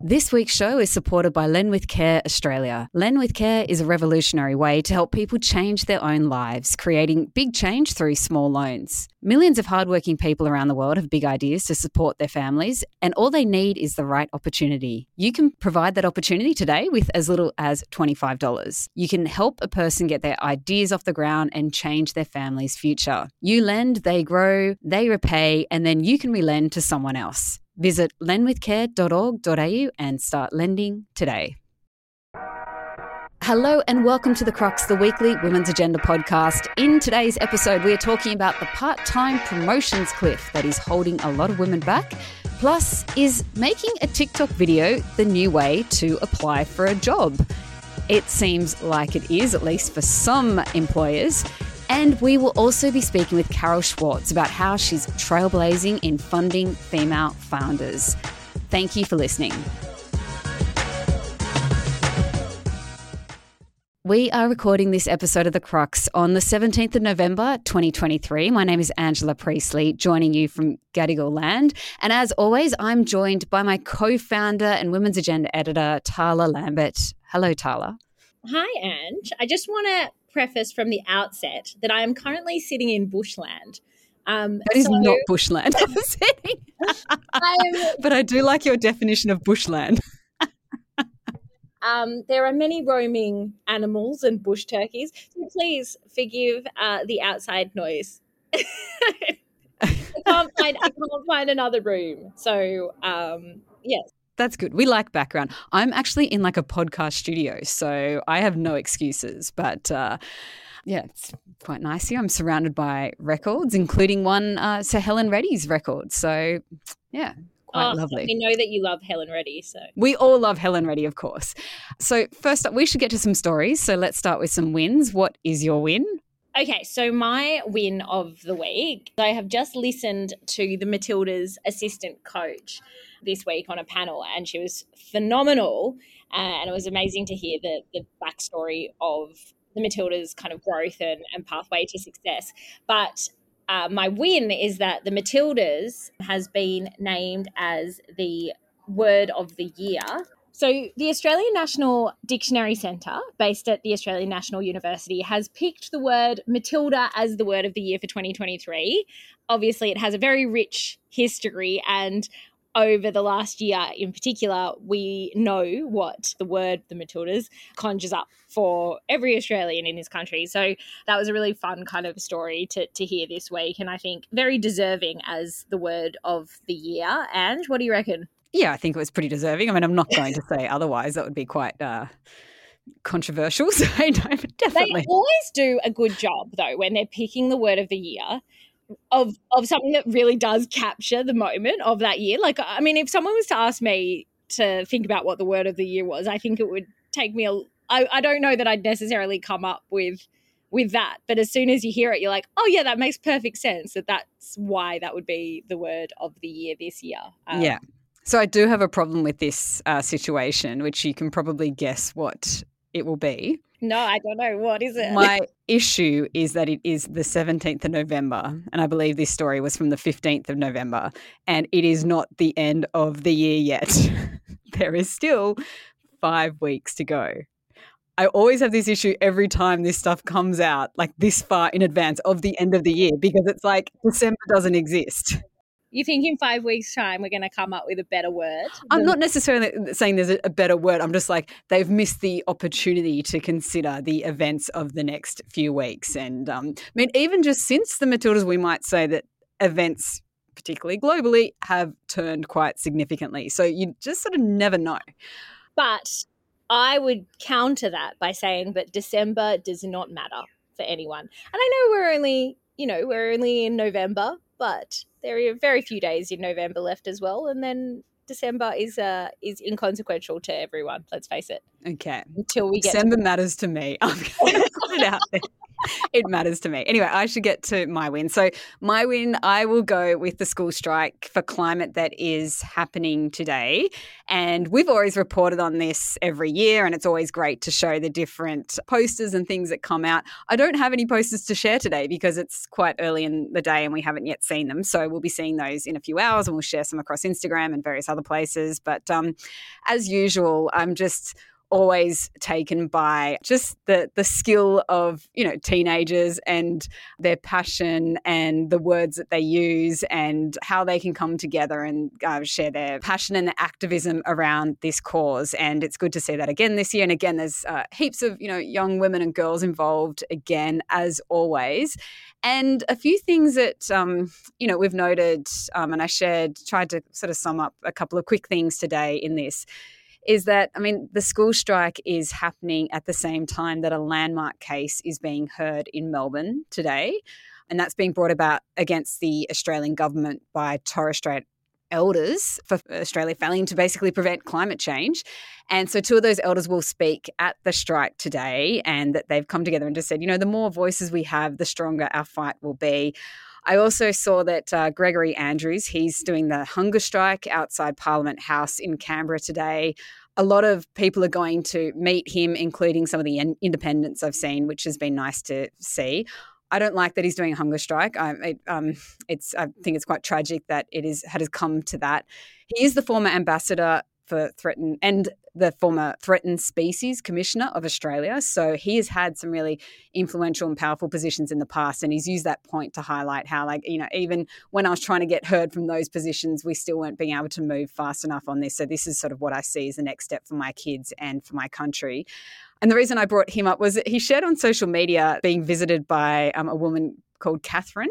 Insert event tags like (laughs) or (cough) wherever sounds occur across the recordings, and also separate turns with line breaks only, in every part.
This week's show is supported by Lend with Care Australia. Lend with Care is a revolutionary way to help people change their own lives, creating big change through small loans. Millions of hardworking people around the world have big ideas to support their families, and all they need is the right opportunity. You can provide that opportunity today with as little as $25. You can help a person get their ideas off the ground and change their family's future. You lend, they grow, they repay, and then you can relend to someone else. Visit lendwithcare.org.au and start lending today. Hello and welcome to The Crux, the weekly Women's Agenda podcast. In today's episode, we are talking about the part time promotions cliff that is holding a lot of women back. Plus, is making a TikTok video the new way to apply for a job? It seems like it is, at least for some employers. And we will also be speaking with Carol Schwartz about how she's trailblazing in funding female founders. Thank you for listening. We are recording this episode of The Crux on the 17th of November, 2023. My name is Angela Priestley, joining you from Gadigal land. And as always, I'm joined by my co founder and Women's Agenda editor, Tarla Lambert. Hello, Tarla.
Hi, Ange. I just want to preface from the outset that I am currently sitting in bushland.
Um, that is so, not bushland. (laughs) (laughs) but I do like your definition of bushland. (laughs)
Um, there are many roaming animals and bush turkeys. So please forgive uh, the outside noise. I can't find I can't find another room. So um, yes.
That's good. We like background. I'm actually in like a podcast studio, so I have no excuses. But uh, yeah, it's quite nice here. I'm surrounded by records, including one uh, Sir Helen Reddy's record. So yeah, quite oh, lovely.
We know that you love Helen Reddy, so
we all love Helen Reddy, of course. So first up, we should get to some stories. So let's start with some wins. What is your win?
Okay, so my win of the week, I have just listened to the Matildas assistant coach this week on a panel, and she was phenomenal. Uh, and it was amazing to hear the, the backstory of the Matildas' kind of growth and, and pathway to success. But uh, my win is that the Matildas has been named as the word of the year. So, the Australian National Dictionary Centre, based at the Australian National University, has picked the word Matilda as the word of the year for 2023. Obviously, it has a very rich history, and over the last year in particular, we know what the word the Matildas conjures up for every Australian in this country. So that was a really fun kind of story to, to hear this week. And I think very deserving as the word of the year. And what do you reckon?
Yeah, I think it was pretty deserving. I mean, I'm not going to say otherwise. That would be quite. Uh controversial. (laughs) So no, definitely.
They always do a good job though when they're picking the word of the year of of something that really does capture the moment of that year. Like, I mean, if someone was to ask me to think about what the word of the year was, I think it would take me a. I, I don't know that I'd necessarily come up with with that, but as soon as you hear it, you're like, oh yeah, that makes perfect sense. That that's why that would be the word of the year this year.
Um, yeah. So I do have a problem with this uh, situation, which you can probably guess what it will be.
No, I don't know. What is it?
My (laughs) issue is that it is the 17th of November. And I believe this story was from the 15th of November. And it is not the end of the year yet. (laughs) there is still five weeks to go. I always have this issue every time this stuff comes out, like this far in advance of the end of the year, because it's like December doesn't exist.
You think in five weeks' time we're going to come up with a better word?
I'm not necessarily saying there's a better word. I'm just like they've missed the opportunity to consider the events of the next few weeks. And um, I mean, even just since the Matildas, we might say that events, particularly globally, have turned quite significantly. So you just sort of never know.
But I would counter that by saying that December does not matter for anyone. And I know we're only, you know, we're only in November, but there are very few days in November left as well, and then December is uh is inconsequential to everyone. Let's face it.
Okay.
Until we
get December to- matters to me. I'm going (laughs) to put it out there. It matters to me. Anyway, I should get to my win. So, my win, I will go with the school strike for climate that is happening today. And we've always reported on this every year, and it's always great to show the different posters and things that come out. I don't have any posters to share today because it's quite early in the day and we haven't yet seen them. So, we'll be seeing those in a few hours and we'll share some across Instagram and various other places. But um, as usual, I'm just always taken by just the the skill of you know teenagers and their passion and the words that they use and how they can come together and uh, share their passion and their activism around this cause. And it's good to see that again this year. And again there's uh, heaps of you know young women and girls involved again as always. And a few things that um, you know we've noted um, and i shared tried to sort of sum up a couple of quick things today in this is that, I mean, the school strike is happening at the same time that a landmark case is being heard in Melbourne today. And that's being brought about against the Australian government by Torres Strait elders for Australia failing to basically prevent climate change. And so two of those elders will speak at the strike today and that they've come together and just said, you know, the more voices we have, the stronger our fight will be. I also saw that uh, Gregory Andrews, he's doing the hunger strike outside Parliament House in Canberra today. A lot of people are going to meet him, including some of the independents I've seen, which has been nice to see. I don't like that he's doing a hunger strike. I, it, um, it's, I think it's quite tragic that it is has come to that. He is the former ambassador for threatened and the former threatened species commissioner of Australia. So he has had some really influential and powerful positions in the past, and he's used that point to highlight how, like, you know, even when I was trying to get heard from those positions, we still weren't being able to move fast enough on this. So this is sort of what I see as the next step for my kids and for my country. And the reason I brought him up was that he shared on social media being visited by um, a woman called Catherine,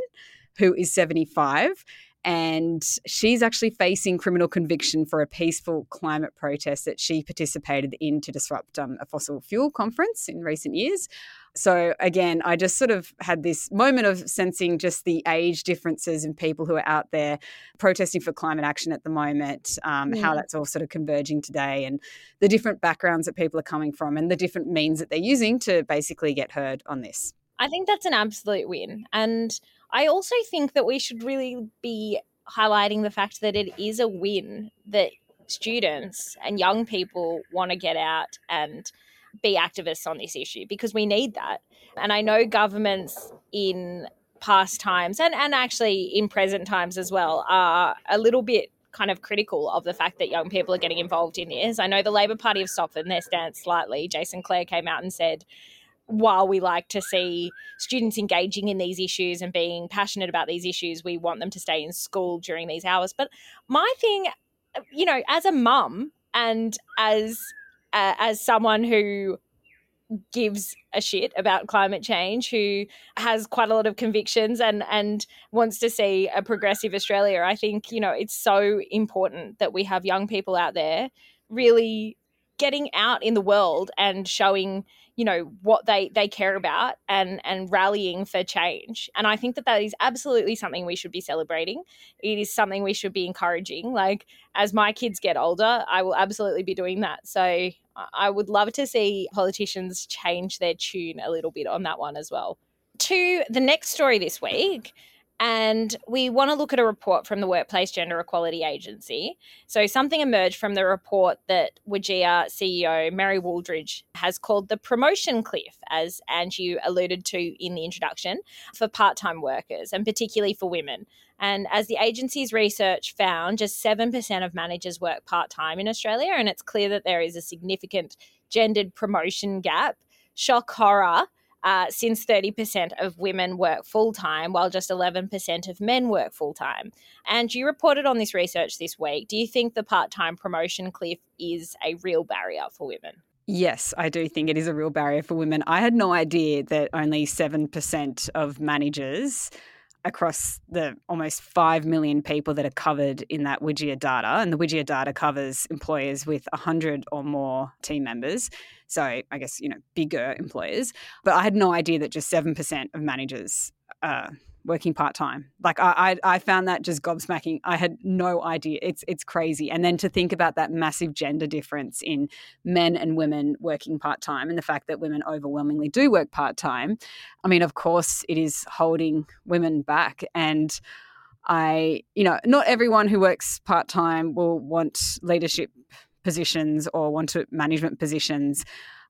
who is 75 and she's actually facing criminal conviction for a peaceful climate protest that she participated in to disrupt um, a fossil fuel conference in recent years. So again, I just sort of had this moment of sensing just the age differences in people who are out there protesting for climate action at the moment, um, how that's all sort of converging today, and the different backgrounds that people are coming from, and the different means that they're using to basically get heard on this.
I think that's an absolute win, and I also think that we should really be highlighting the fact that it is a win that students and young people want to get out and be activists on this issue because we need that. And I know governments in past times and, and actually in present times as well are a little bit kind of critical of the fact that young people are getting involved in this. I know the Labor Party have softened their stance slightly. Jason Clare came out and said while we like to see students engaging in these issues and being passionate about these issues, we want them to stay in school during these hours. But my thing, you know, as a mum and as uh, as someone who gives a shit about climate change who has quite a lot of convictions and and wants to see a progressive Australia I think you know it's so important that we have young people out there really getting out in the world and showing you know what they they care about and and rallying for change. And i think that that is absolutely something we should be celebrating. It is something we should be encouraging. Like as my kids get older i will absolutely be doing that. So i would love to see politicians change their tune a little bit on that one as well. To the next story this week and we want to look at a report from the Workplace Gender Equality Agency. So, something emerged from the report that WGEA CEO Mary Wooldridge has called the promotion cliff, as Angie alluded to in the introduction, for part time workers and particularly for women. And as the agency's research found, just 7% of managers work part time in Australia, and it's clear that there is a significant gendered promotion gap. Shock horror uh, since 30% of women work full time, while just 11% of men work full time. And you reported on this research this week. Do you think the part time promotion cliff is a real barrier for women?
Yes, I do think it is a real barrier for women. I had no idea that only 7% of managers across the almost 5 million people that are covered in that WGEA data. And the WGEA data covers employers with 100 or more team members. So I guess, you know, bigger employers. But I had no idea that just 7% of managers are working part time. Like I, I, I found that just gobsmacking. I had no idea. It's it's crazy. And then to think about that massive gender difference in men and women working part time, and the fact that women overwhelmingly do work part time. I mean, of course, it is holding women back. And I, you know, not everyone who works part time will want leadership positions or want to management positions.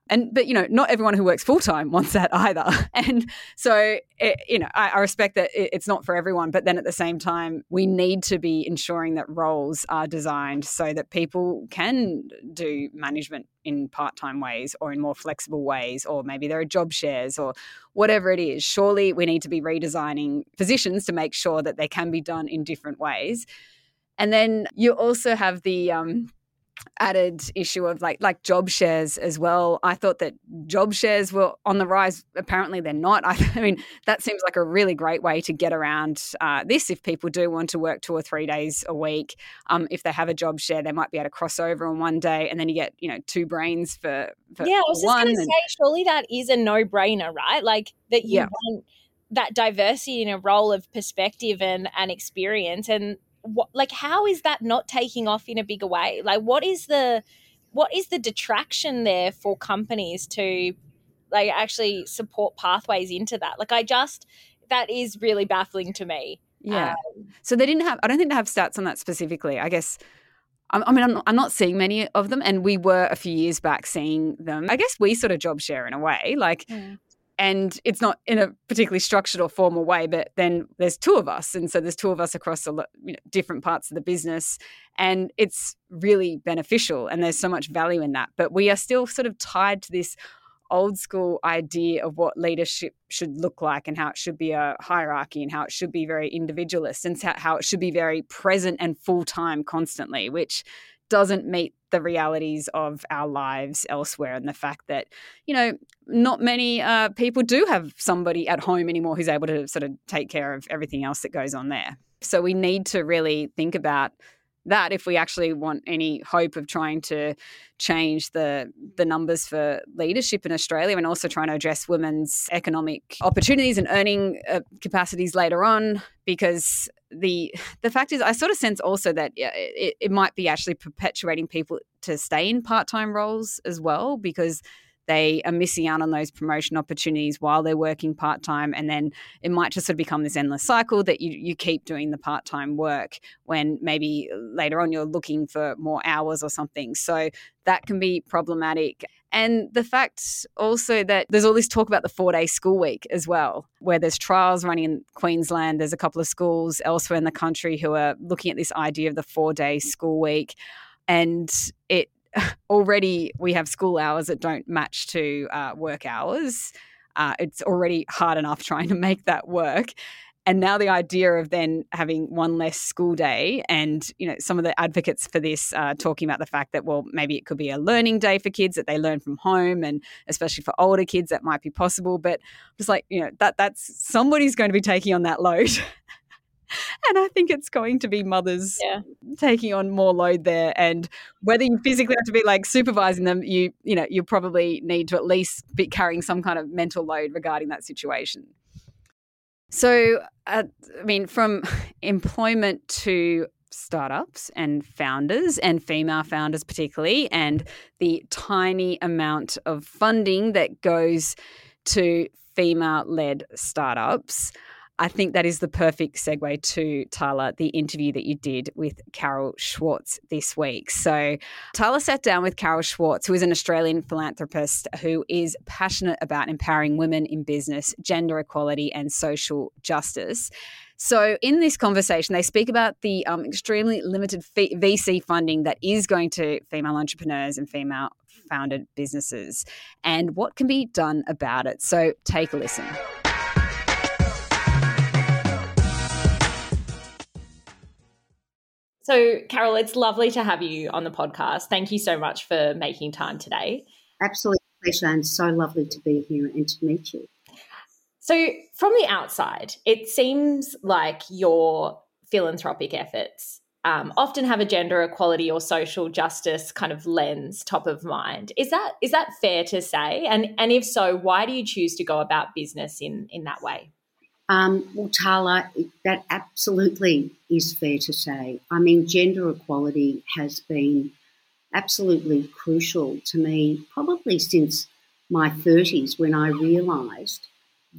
And but you know not everyone who works full time (laughs) wants that either. (laughs) And so it, you know I, I respect that it, it's not for everyone but then at the same time we need to be ensuring that roles are designed so that people can do management in part-time ways or in more flexible ways or maybe there are job shares or whatever it is. Surely we need to be redesigning positions to make sure that they can be done in different ways. And then you also have the um, added issue of like like job shares as well. I thought that job shares were on the rise. Apparently, they're not. I, (laughs) I mean, that seems like a really great way to get around uh, this. If people do want to work two or three days a week, um, if they have a job share, they might be able to cross over on one day, and then you get you know two brains for, for
yeah. I was just going to say, surely that is a no brainer, right? Like that you yeah. want that diversity in a role of perspective and and experience and what like how is that not taking off in a bigger way? Like what is the what is the detraction there for companies to like actually support pathways into that? Like i just that is really baffling to me.
Yeah. Um, so they didn't have i don't think they have stats on that specifically. I guess I mean, I'm not, I'm not, seeing many of them, and we were a few years back seeing them. I guess we sort of job share in a way. Like, mm and it's not in a particularly structured or formal way but then there's two of us and so there's two of us across a lot, you know, different parts of the business and it's really beneficial and there's so much value in that. But we are still sort of tied to this old school idea of what leadership should look like and how it should be a hierarchy and how it should be very individualist and how it should be very present and full time constantly which doesn't meet the realities of our lives elsewhere and the fact that you know not many uh, people do have somebody at home anymore who's able to sort of take care of everything else that goes on there. So we need to really think about that if we actually want any hope of trying to change the the numbers for leadership in Australia and also trying to address women's economic opportunities and earning uh, capacities later on because the the fact is, I sort of sense also that it, it might be actually perpetuating people to stay in part time roles as well because they are missing out on those promotion opportunities while they're working part time. And then it might just sort of become this endless cycle that you, you keep doing the part time work when maybe later on you're looking for more hours or something. So that can be problematic. And the fact also that there's all this talk about the four day school week as well, where there's trials running in Queensland. There's a couple of schools elsewhere in the country who are looking at this idea of the four day school week. And it (laughs) already, we have school hours that don't match to uh, work hours. Uh, it's already hard enough trying to make that work. And now the idea of then having one less school day and you know some of the advocates for this uh, talking about the fact that well maybe it could be a learning day for kids that they learn from home and especially for older kids that might be possible. But just like you know that that's somebody's going to be taking on that load (laughs) and I think it's going to be mothers yeah. taking on more load there. And whether you physically have to be like supervising them, you you know you probably need to at least be carrying some kind of mental load regarding that situation. So, uh, I mean, from (laughs) employment to startups and founders and female founders, particularly, and the tiny amount of funding that goes to female led startups. I think that is the perfect segue to Tyler, the interview that you did with Carol Schwartz this week. So, Tyler sat down with Carol Schwartz, who is an Australian philanthropist who is passionate about empowering women in business, gender equality, and social justice. So, in this conversation, they speak about the um, extremely limited VC funding that is going to female entrepreneurs and female founded businesses and what can be done about it. So, take a listen.
So, Carol, it's lovely to have you on the podcast. Thank you so much for making time today.
Absolute pleasure, and so lovely to be here and to meet you.
So, from the outside, it seems like your philanthropic efforts um, often have a gender equality or social justice kind of lens top of mind. Is that is that fair to say? And and if so, why do you choose to go about business in in that way?
Um, well, Tarla, that absolutely is fair to say. I mean, gender equality has been absolutely crucial to me probably since my 30s when I realised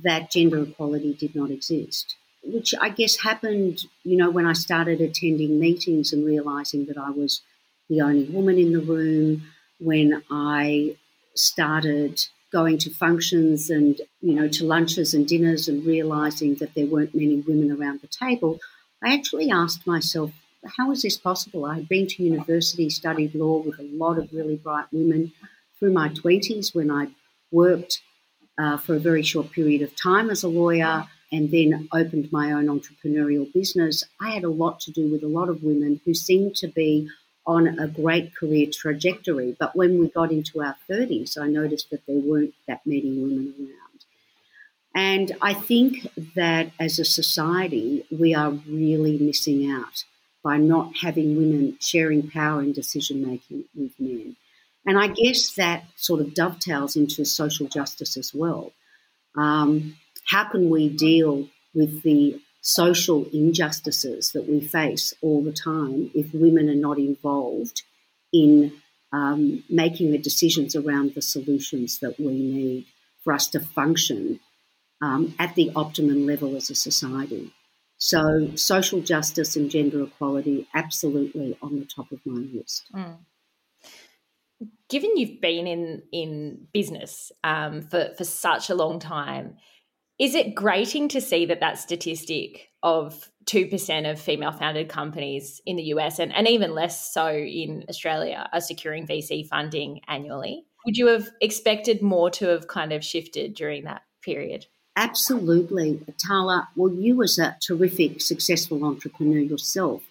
that gender equality did not exist, which I guess happened, you know, when I started attending meetings and realising that I was the only woman in the room, when I started going to functions and you know to lunches and dinners and realizing that there weren't many women around the table i actually asked myself how is this possible? I had been to university studied law with a lot of really bright women through my 20s when i worked uh, for a very short period of time as a lawyer and then opened my own entrepreneurial business. I had a lot to do with a lot of women who seemed to be on a great career trajectory. But when we got into our 30s, I noticed that there weren't that many women around. And I think that as a society, we are really missing out by not having women sharing power and decision making with men. And I guess that sort of dovetails into social justice as well. Um, how can we deal with the social injustices that we face all the time if women are not involved in um, making the decisions around the solutions that we need for us to function um, at the optimum level as a society. So, social justice and gender equality absolutely on the top of my list. Mm.
Given you've been in in business um, for for such a long time, is it grating to see that that statistic of 2% of female founded companies in the US and, and even less so in Australia are securing VC funding annually? Would you have expected more to have kind of shifted during that period?
Absolutely. Tarla, well, you as a terrific, successful entrepreneur yourself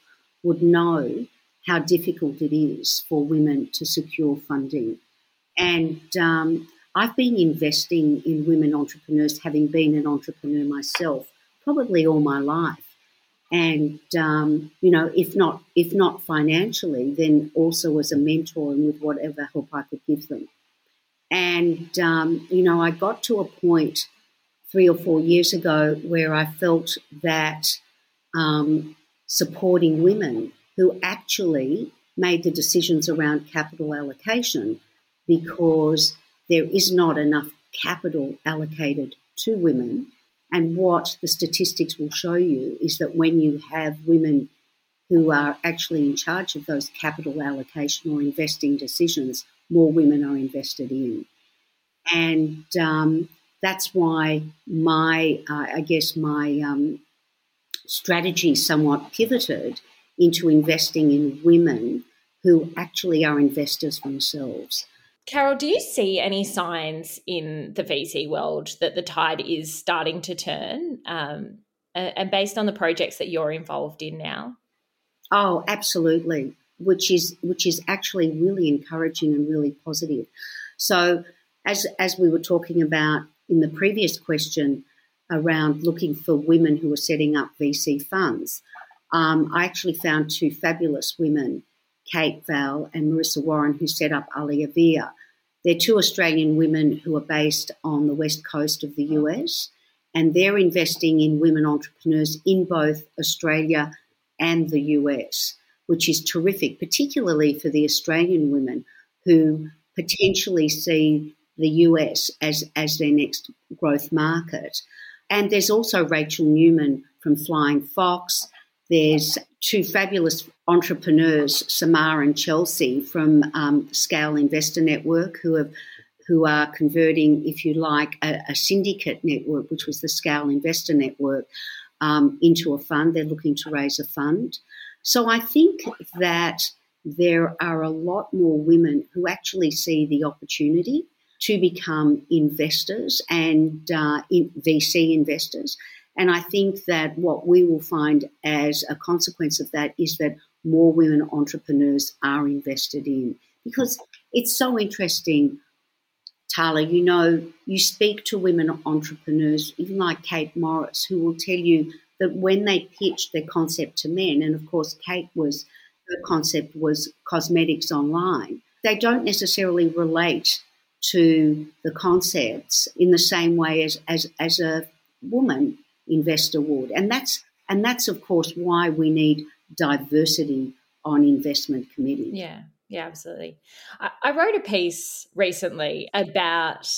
would know how difficult it is for women to secure funding. And um, I've been investing in women entrepreneurs, having been an entrepreneur myself, probably all my life. And um, you know, if not if not financially, then also as a mentor and with whatever help I could give them. And um, you know, I got to a point three or four years ago where I felt that um, supporting women who actually made the decisions around capital allocation because there is not enough capital allocated to women. And what the statistics will show you is that when you have women who are actually in charge of those capital allocation or investing decisions, more women are invested in. And um, that's why my, uh, I guess, my um, strategy somewhat pivoted into investing in women who actually are investors themselves.
Carol, do you see any signs in the VC world that the tide is starting to turn? Um, and based on the projects that you're involved in now?
Oh, absolutely. Which is which is actually really encouraging and really positive. So, as as we were talking about in the previous question around looking for women who are setting up VC funds, um, I actually found two fabulous women Kate Vale and Marissa Warren, who set up Aliavia. They're two Australian women who are based on the west coast of the US, and they're investing in women entrepreneurs in both Australia and the US, which is terrific, particularly for the Australian women who potentially see the US as, as their next growth market. And there's also Rachael Neumann from Flying Fox. There's two fabulous entrepreneurs, Samar and Chelsea from um, Scale Investor Network, who have who are converting, if you like, a, a syndicate network, which was the Scale Investor Network, um, into a fund. They're looking to raise a fund. So I think that there are a lot more women who actually see the opportunity to become investors and uh, in VC investors. And I think that what we will find as a consequence of that is that more women entrepreneurs are invested in. Because it's so interesting, Tarla, you know, you speak to women entrepreneurs, even like Kate Morris, who will tell you that when they pitched their concept to men, and of course, Kate was, her concept was cosmetics online, they don't necessarily relate to the concepts in the same way as, as, as a woman investor would. And that's and that's of course why we need diversity on investment committees.
Yeah, yeah, absolutely. I, I wrote a piece recently about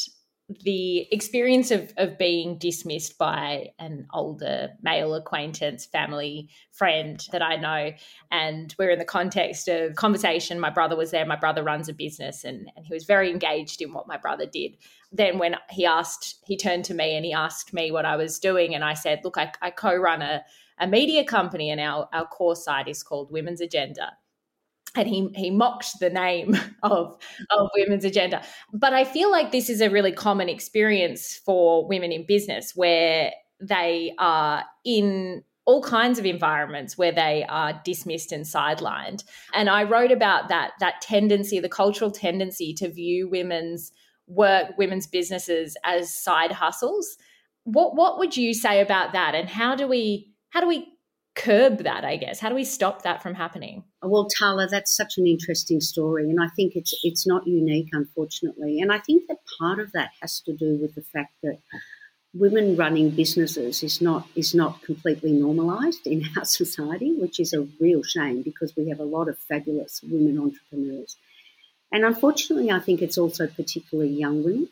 the experience of, of being dismissed by an older male acquaintance, family, friend that I know. And we're in the context of conversation. My brother was there. My brother runs a business and, and he was very engaged in what my brother did. Then, when he asked, he turned to me and he asked me what I was doing. And I said, Look, I, I co run a, a media company and our, our core site is called Women's Agenda and he he mocked the name (laughs) of of women's agenda. But i feel like this is a really common experience for women in business where they are in all kinds of environments where they are dismissed and sidelined. And i wrote about that that tendency the cultural tendency to view women's work women's businesses as side hustles. What what would you say about that? And how do we how do we curb that, I guess? How do we stop that from happening?
Well, Tarla, that's such an interesting story, and I think it's it's not unique, unfortunately. And I think that part of that has to do with the fact that women running businesses is not is not completely normalised in our (laughs) society, which is a real shame because we have a lot of fabulous women entrepreneurs. And unfortunately, I think it's also particularly young women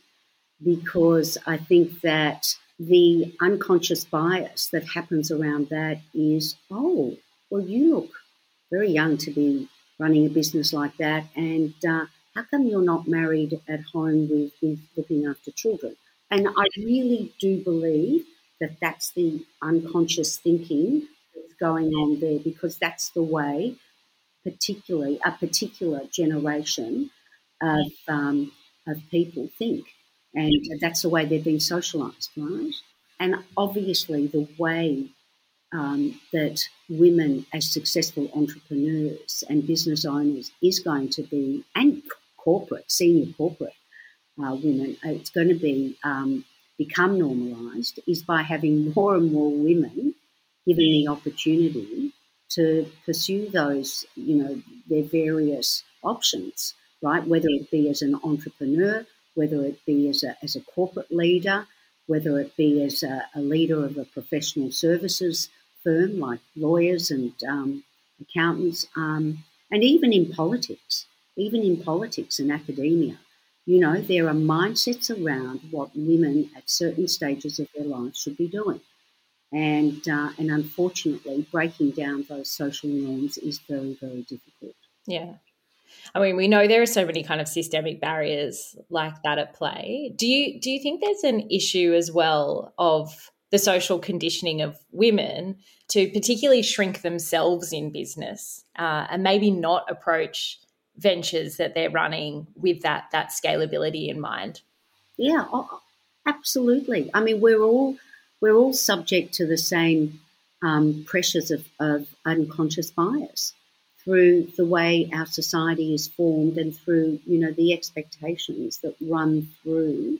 because I think that the unconscious bias that happens around that is, oh, well, you look very young to be running a business like that, and uh, how come you're not married at home with, with looking after children? And I really do believe that that's the unconscious thinking that's going on there because that's the way, particularly a particular generation of, um, of people think and that's the way they've been socialised, right? And obviously, the way um, that women as successful entrepreneurs and business owners is going to be, and corporate, senior corporate uh, women, uh, it's going to be um, become normalised, is by having more and more women given the opportunity to pursue those, you know, their various options, right? Whether it be as an entrepreneur, whether it be as a, as a corporate leader, whether it be as a, a leader of a professional services firm like lawyers and um, accountants, um, and even in politics, even in politics and academia. You know, there are mindsets around what women at certain stages of their lives should be doing. And, uh, and unfortunately, breaking down those social norms is very, very difficult.
Yeah. I mean, we know there are so many kind of systemic barriers like that at play. Do you do you think there's an issue as well of the social conditioning of women to particularly shrink themselves in business uh, and maybe not approach ventures that they're running with that that scalability in mind?
Yeah, absolutely. I mean, we're all we're all subject to the same um, pressures of, of unconscious bias through the way our society is formed and through, you know, the expectations that run through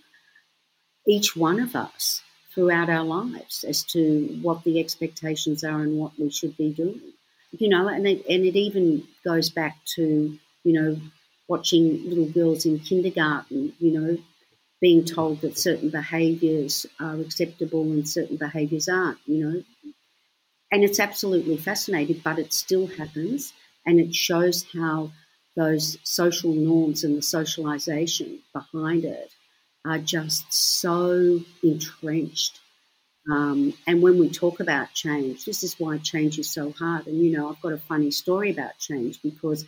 each one of us throughout our lives as to what the expectations are and what we should be doing. You know, and it, and it even goes back to, you know, watching little girls in kindergarten, you know, being told that certain behaviours are acceptable and certain behaviours aren't, you know. And it's absolutely fascinating, but it still happens and it shows how those social norms and the socialization behind it are just so entrenched. Um, and when we talk about change, this is why change is so hard. And, you know, I've got a funny story about change because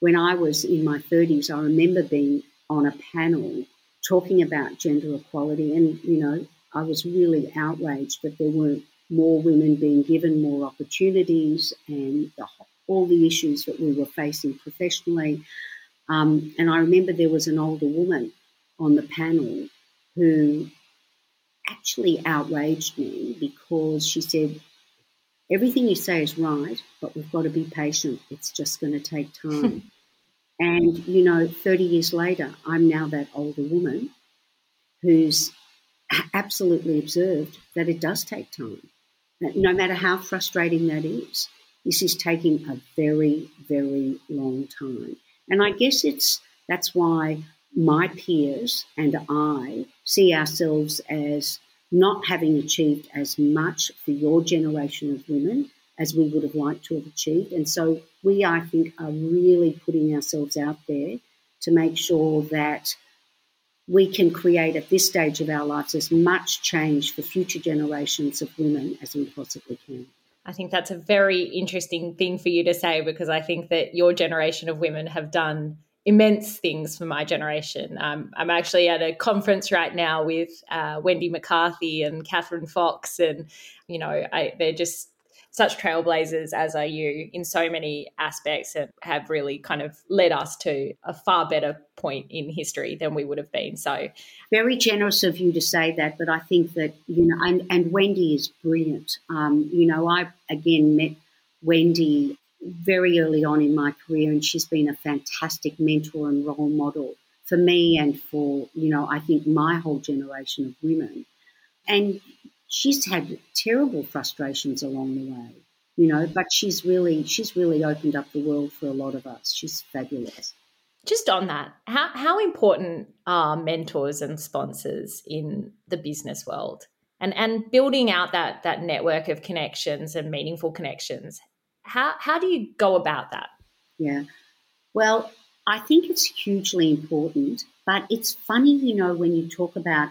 when I was in my 30s, I remember being on a panel talking about gender equality. And, you know, I was really outraged that there weren't more women being given more opportunities and the all the issues that we were facing professionally. Um, and I remember there was an older woman on the panel who actually outraged me because she said, Everything you say is right, but we've got to be patient. It's just going to take time. (laughs) and, you know, 30 years later, I'm now that older woman who's absolutely observed that it does take time, no matter how frustrating that is. This is taking a very, very long time. And I guess it's that's why my peers and I see ourselves as not having achieved as much for your generation of women as we would have liked to have achieved. And so we, I think, are really putting ourselves out there to make sure that we can create at this stage of our lives as much change for future generations of women as we possibly can.
I think that's a very interesting thing for you to say because I think that your generation of women have done immense things for my generation. Um, I'm actually at a conference right now with uh, Wendy McCarthy and Catherine Fox, and you know, I, they're just such trailblazers as are you in so many aspects and have really kind of led us to a far better point in history than we would have been. So
very generous of you to say that, but I think that, you know, and, and Wendy is brilliant. Um, you know, I again met Wendy very early on in my career, and she's been a fantastic mentor and role model for me and for, you know, I think my whole generation of women. And she's had terrible frustrations along the way, you know, but she's really she's really opened up the world for a lot of us. She's fabulous.
Just on that, how how important are mentors and sponsors in the business world? And and building out that that network of connections and meaningful connections. How how do you go about that?
Yeah. Well, I think it's hugely important, but it's funny, you know, when you talk about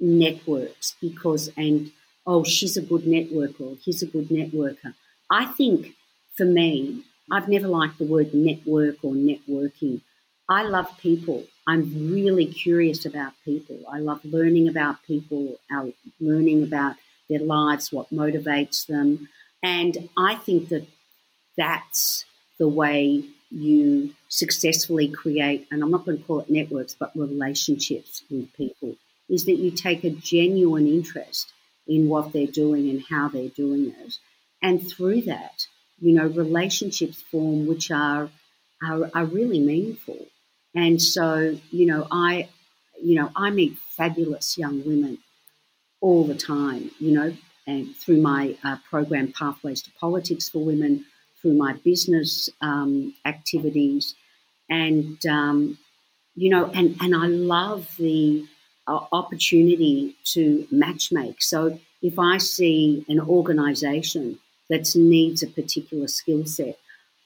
networks because, and oh, she's a good networker, he's a good networker. I think for me, I've never liked the word network or networking. I love people. I'm really curious about people. I love learning about people, our learning about their lives, what motivates them. And I think that that's the way you successfully create, and I'm not going to call it networks, but relationships with people is that you take a genuine interest in what they're doing and how they're doing it. And through that, you know, relationships form which are, are, are really meaningful. And so, you know, I, you know, I meet fabulous young women all the time, you know, and through my uh, program Pathways to Politics for Women, through my business um, activities, and um, you know, and and I love the opportunity to matchmake. So if I see an organization that needs a particular skill set,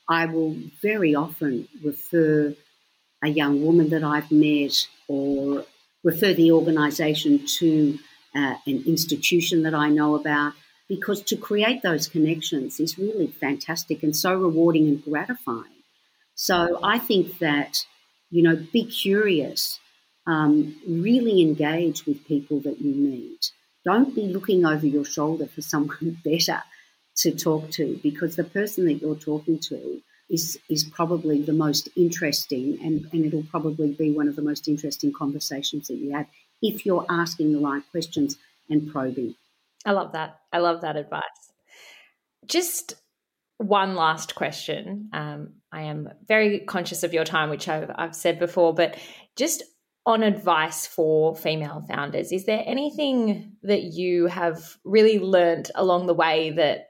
I will very often refer a young woman that I've met or refer the organization to uh, an institution that I know about because to create those connections is really fantastic and so rewarding and gratifying. So I think that, you know, be curious um, really engage with people that you meet. Don't be looking over your shoulder for someone (laughs) better to talk to because the person that you're talking to is is probably the most interesting and, and it'll probably be one of the most interesting conversations that you have if you're asking the right questions and probing.
I love that. I love that advice. Just one last question. Um, I am very conscious of your time, which I've, I've said before, but just on advice for female founders, is there anything that you have really learnt along the way that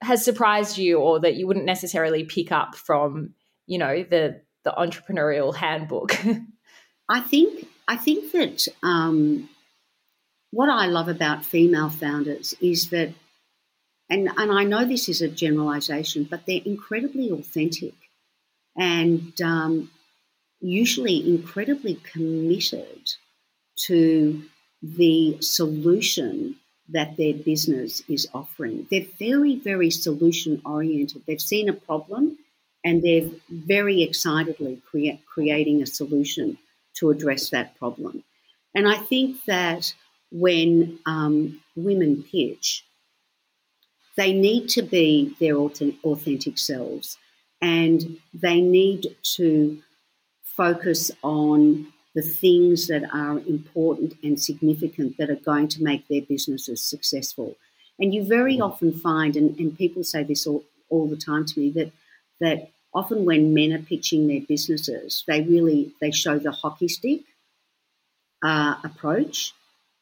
has surprised you or that you wouldn't necessarily pick up from, you know, the the entrepreneurial handbook? (laughs)
I think I think that um, what I love about female founders is that, and and I know this is a generalization, but they're incredibly authentic, and um, usually incredibly committed to the solution that their business is offering. They're very, very solution oriented. They've seen a problem and they're very excitedly crea- creating a solution to address that problem. And I think that when um, women pitch, they need to be their authentic selves and they need to focus on the things that are important and significant that are going to make their businesses successful. And you very mm. often find, and, and people say this all, all the time to me, that that often when men are pitching their businesses, they really they show the hockey stick uh, approach,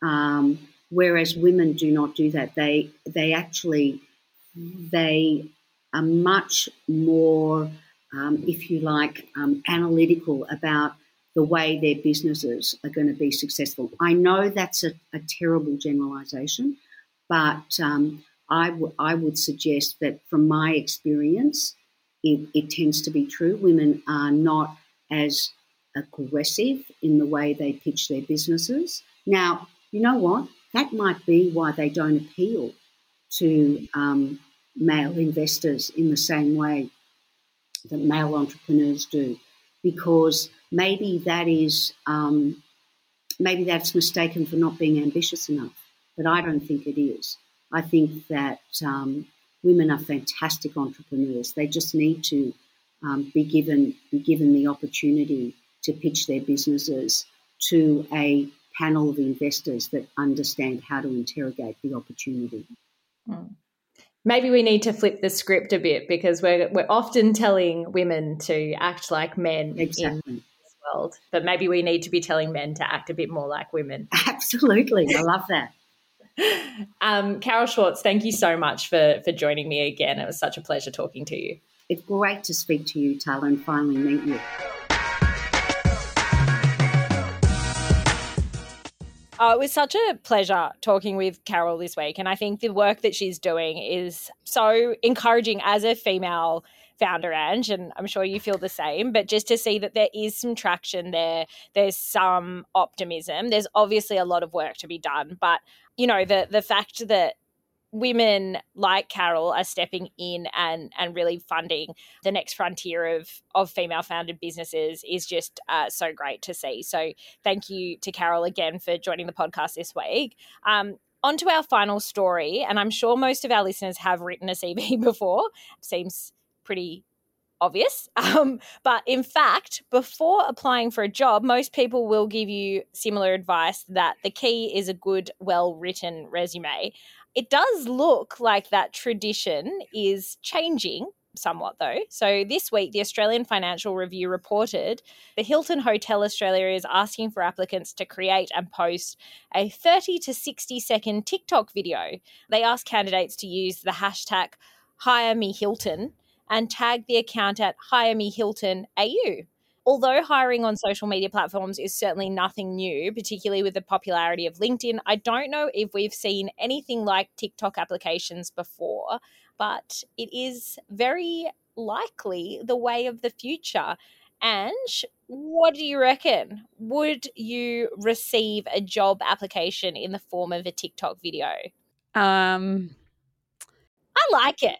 um, whereas women do not do that. They they actually they are much more um, if you like, um, analytical about the way their businesses are going to be successful. I know that's a, a terrible generalization, but um, I, w- I would suggest that from my experience, it, it tends to be true. Women are not as aggressive in the way they pitch their businesses. Now, you know what? That might be why they don't appeal to um, male investors in the same way that male entrepreneurs do, because maybe that is um, maybe that's mistaken for not being ambitious enough. But I don't think it is. I think that um, women are fantastic entrepreneurs. They just need to um, be given be given the opportunity to pitch their businesses to a panel of investors that understand how to interrogate the opportunity.
Mm. Maybe we need to flip the script a bit because we're we're often telling women to act like men
exactly.
in this world, but maybe we need to be telling men to act a bit more like women. (laughs)
Absolutely, I love that. (laughs)
Um, Carol Schwartz, thank you so much for for joining me again. It was such a pleasure talking to you.
It's great to speak to you, Tarla, and finally meet you.
Oh, it was such a pleasure talking with Carol this week. And I think the work that she's doing is so encouraging as a female founder, Ange, and I'm sure you feel the same. But just to see that there is some traction there, there's some optimism. There's obviously a lot of work to be done. But, you know, the the fact that women like Carol are stepping in and and really funding the next frontier of of female founded businesses is just uh, so great to see. So thank you to Carol again for joining the podcast this week. Um, on to our final story, and I'm sure most of our listeners have written a CV (laughs) before. Seems pretty obvious. (laughs) Um, but in fact, before applying for a job, most people will give you similar advice that the key is a good, well written resume. It does look like that tradition is changing somewhat though. So this week the Australian Financial Review reported the Hilton Hotel Australia is asking for applicants to create and post a 30 to 60 second TikTok video. They ask candidates to use the hashtag hire me Hilton and tag the account at hire me Hilton AU although hiring on social media platforms is certainly nothing new, particularly with the popularity of LinkedIn, I don't know if we've seen anything like TikTok applications before, but it is very likely the way of the future. And what do you reckon? Would you receive a job application in the form of a TikTok video?
Um,
I like it.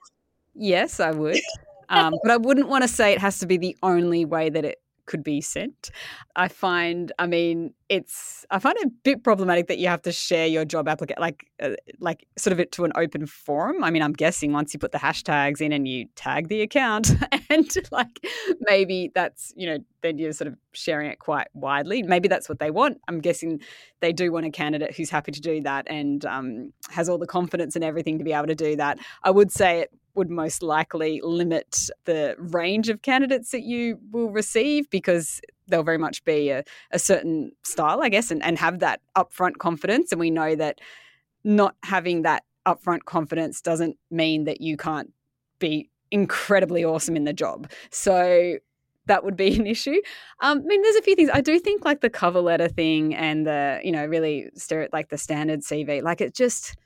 Yes, I would. (laughs) Um, but I wouldn't want to say it has to be the only way that it could be sent. I find, I mean, it's I find it a bit problematic that you have to share your job application, like uh, like sort of it to an open forum. I mean, I'm guessing once you put the hashtags in and you tag the account, (laughs) and like maybe that's you know then you're sort of sharing it quite widely. Maybe that's what they want. I'm guessing they do want a candidate who's happy to do that and um, has all the confidence and everything to be able to do that. I would say it would most likely limit the range of candidates that you will receive because they'll very much be a, a certain style, I guess, and, and have that upfront confidence. And we know that not having that upfront confidence doesn't mean that you can't be incredibly awesome in the job. So that would be (laughs) an issue. Um, I mean, there's a few things. I do think like the cover letter thing and the, you know, really stare at like the standard CV, like it just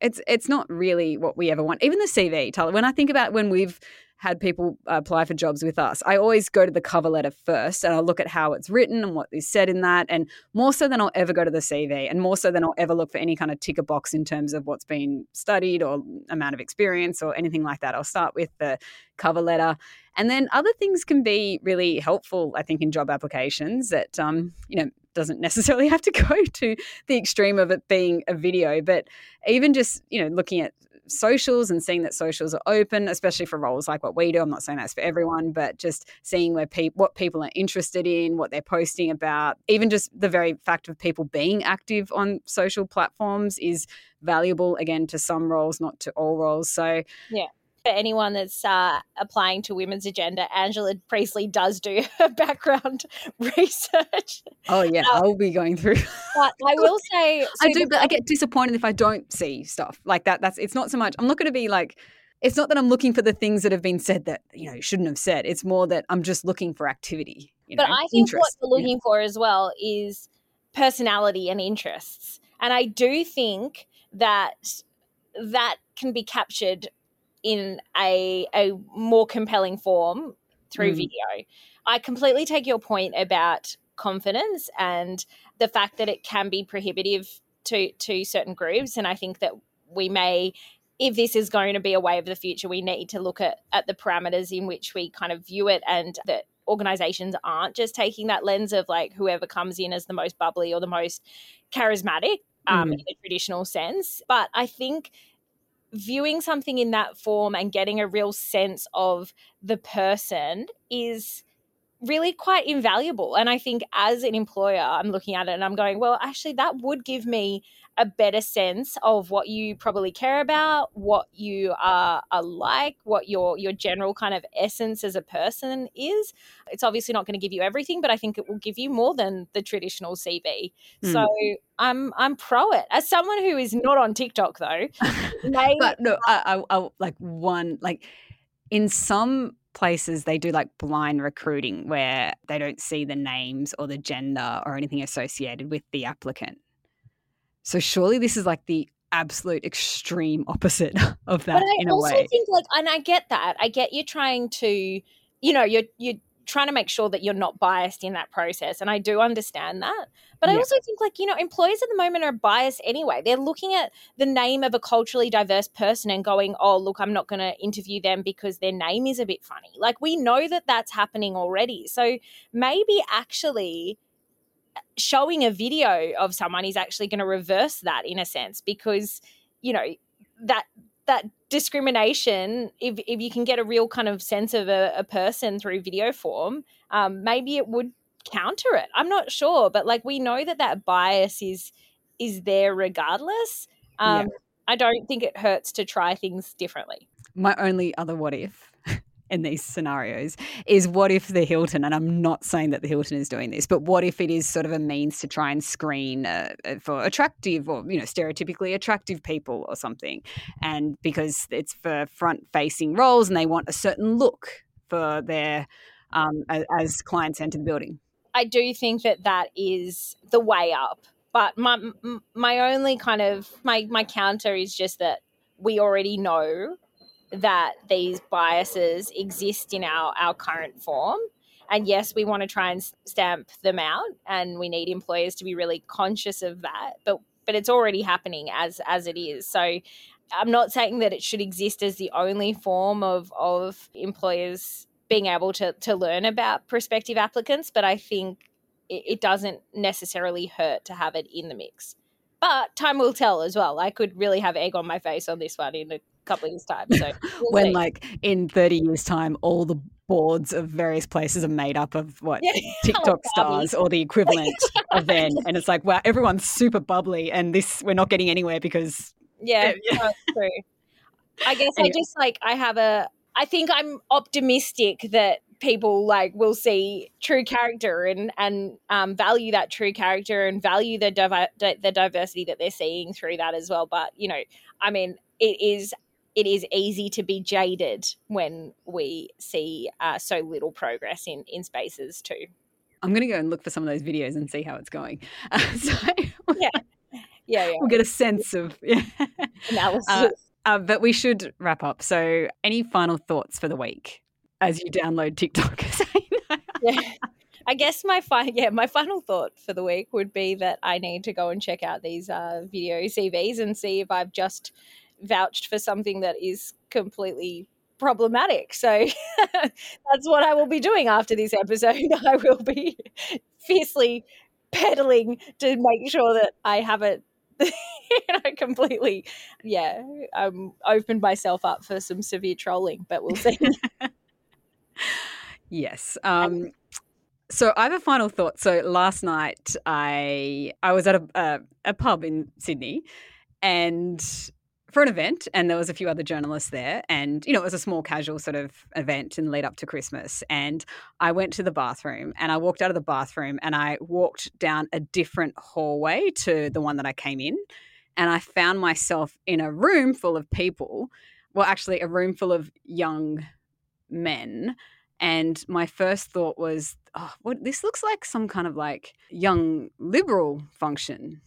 it's it's not really what we ever want. Even the CV, Tarla. When I think about when we've had people apply for jobs with us, I always go to the cover letter first and I'll look at how it's written and what is said in that. And more so than I'll ever go to the CV and more so than I'll ever look for any kind of ticker box in terms of what's been studied or amount of experience or anything like that. I'll start with the cover letter. And then other things can be really helpful, I think, in job applications that, um, you know, doesn't (laughs) necessarily have to (laughs) go to the extreme of it being a video, but even just, you know, looking at socials and seeing that socials are open, especially for roles like what we do. I'm not saying that's for everyone, but just seeing where people what people are interested in, what they're posting about, even just the very fact of people being active on social platforms is valuable again to some roles, not to all roles. So
yeah for anyone that's uh, applying to Women's Agenda, Angela Priestley does do (laughs) her background (laughs) research.
Oh yeah, um, I'll be going through.
but I will (laughs) say,
so I do, but I get disappointed if I don't see stuff like that. That's it's not so much. I'm not going to be like. It's not that I'm looking for the things that have been said that you know shouldn't have said. It's more that I'm just looking for activity.
You know, but I think interest. what you're looking yeah. for as well is personality and interests. And I do think that that can be captured in a a more compelling form through mm. video. I completely take your point about confidence and the fact that it can be prohibitive to to certain groups and I think that we may if this is going to be a way of the future we need to look at at the parameters in which we kind of view it and that organizations aren't just taking that lens of like whoever comes in as the most bubbly or the most charismatic um, mm. in a traditional sense but I think viewing something in that form and getting a real sense of the person is really quite invaluable. And I think as an employer, I'm looking at it and I'm going, well, actually, that would give me a better sense of what you probably care about, what you are, are like, what your your general kind of essence as a person is. It's obviously not going to give you everything, but I think it will give you more than the traditional CV. Mm. So I'm I'm pro it. As someone who is not on TikTok though, (laughs)
may- but no, (laughs) I, I, I like one like in some places they do like blind recruiting where they don't see the names or the gender or anything associated with the applicant. So surely this is like the absolute extreme opposite (laughs) of that in a way. I also
think like and I get that. I get you're trying to you know, you're you're trying to make sure that you're not biased in that process. And I do understand that. But yeah. I also think, like, you know, employers at the moment are biased anyway. They're looking at the name of a culturally diverse person and going, oh, look, I'm not going to interview them because their name is a bit funny. Like, we know that that's happening already. So maybe actually showing a video of someone is actually going to reverse that in a sense because, you know, that that discrimination if, if you can get a real kind of sense of a, a person through video form um, maybe it would counter it. I'm not sure but like we know that that bias is is there regardless. Um, yeah. i don't think it hurts to try things differently.
My only other what if in these scenarios is what if the Hilton, and I'm not saying that the Hilton is doing this, but what if it is sort of a means to try and screen uh, uh for attractive or, you know, stereotypically attractive people or something. And because it's for front facing roles and they want a certain look for their, um, as, as clients enter the building.
I do think that that is the way up. But my my only kind of my my counter is just that we already know that these biases exist in our, our current form. And yes, we want to try and stamp them out, and we need employers to be really conscious of that. But but it's already happening as as it is. So I'm not saying that it should exist as the only form of of employers being able to to learn about prospective applicants, but I think it, it doesn't necessarily hurt to have it in the mix. But time will tell as well. I could really have egg on my face on this one in a couple of years time. So (laughs)
we'll when see. like in 30 years time, all the boards of various places are made up of what yeah. (laughs) TikTok stars or the equivalent (laughs) of then. And it's like, wow, everyone's super bubbly and this, we're not getting anywhere because.
Yeah, yeah. that's true. I guess anyway. I just like, I have a, I think I'm optimistic that people like will see true character and and um, value that true character and value the divi- the diversity that they're seeing through that as well. But you know, I mean, it is it is easy to be jaded when we see uh, so little progress in in spaces too.
I'm going to go and look for some of those videos and see how it's going. Uh, (laughs) so
yeah. yeah, yeah,
we'll get a sense of (laughs) yeah.
analysis. Uh,
uh, but we should wrap up. So, any final thoughts for the week as you download TikTok? (laughs)
yeah. I guess my final yeah my final thought for the week would be that I need to go and check out these uh, video CVs and see if I've just vouched for something that is completely problematic. So (laughs) that's what I will be doing after this episode. (laughs) I will be fiercely pedaling to make sure that I haven't you (laughs) know completely yeah um opened myself up for some severe trolling but we'll see
yes um so I have a final thought. So last night I I was at a, a, a pub in Sydney, and for an event and there was a few other journalists there and you know it was a small casual sort of event in lead up to christmas and i went to the bathroom and i walked out of the bathroom and i walked down a different hallway to the one that i came in and i found myself in a room full of people well actually a room full of young men And my first thought was, oh, what, this looks like some kind of like young liberal function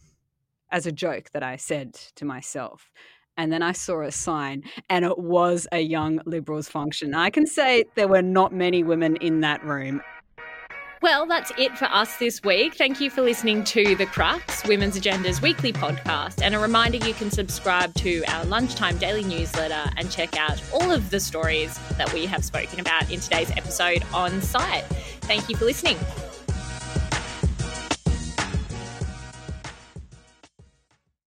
as a joke that I said to myself. And then I saw a sign, and it was a young Liberals function. I can say there were not many women in that room.
Well, that's it for us this week. Thank you for listening to The Crux, Women's Agenda's weekly podcast. And a reminder you can subscribe to our lunchtime daily newsletter and check out all of the stories that we have spoken about in today's episode on site. Thank you for listening.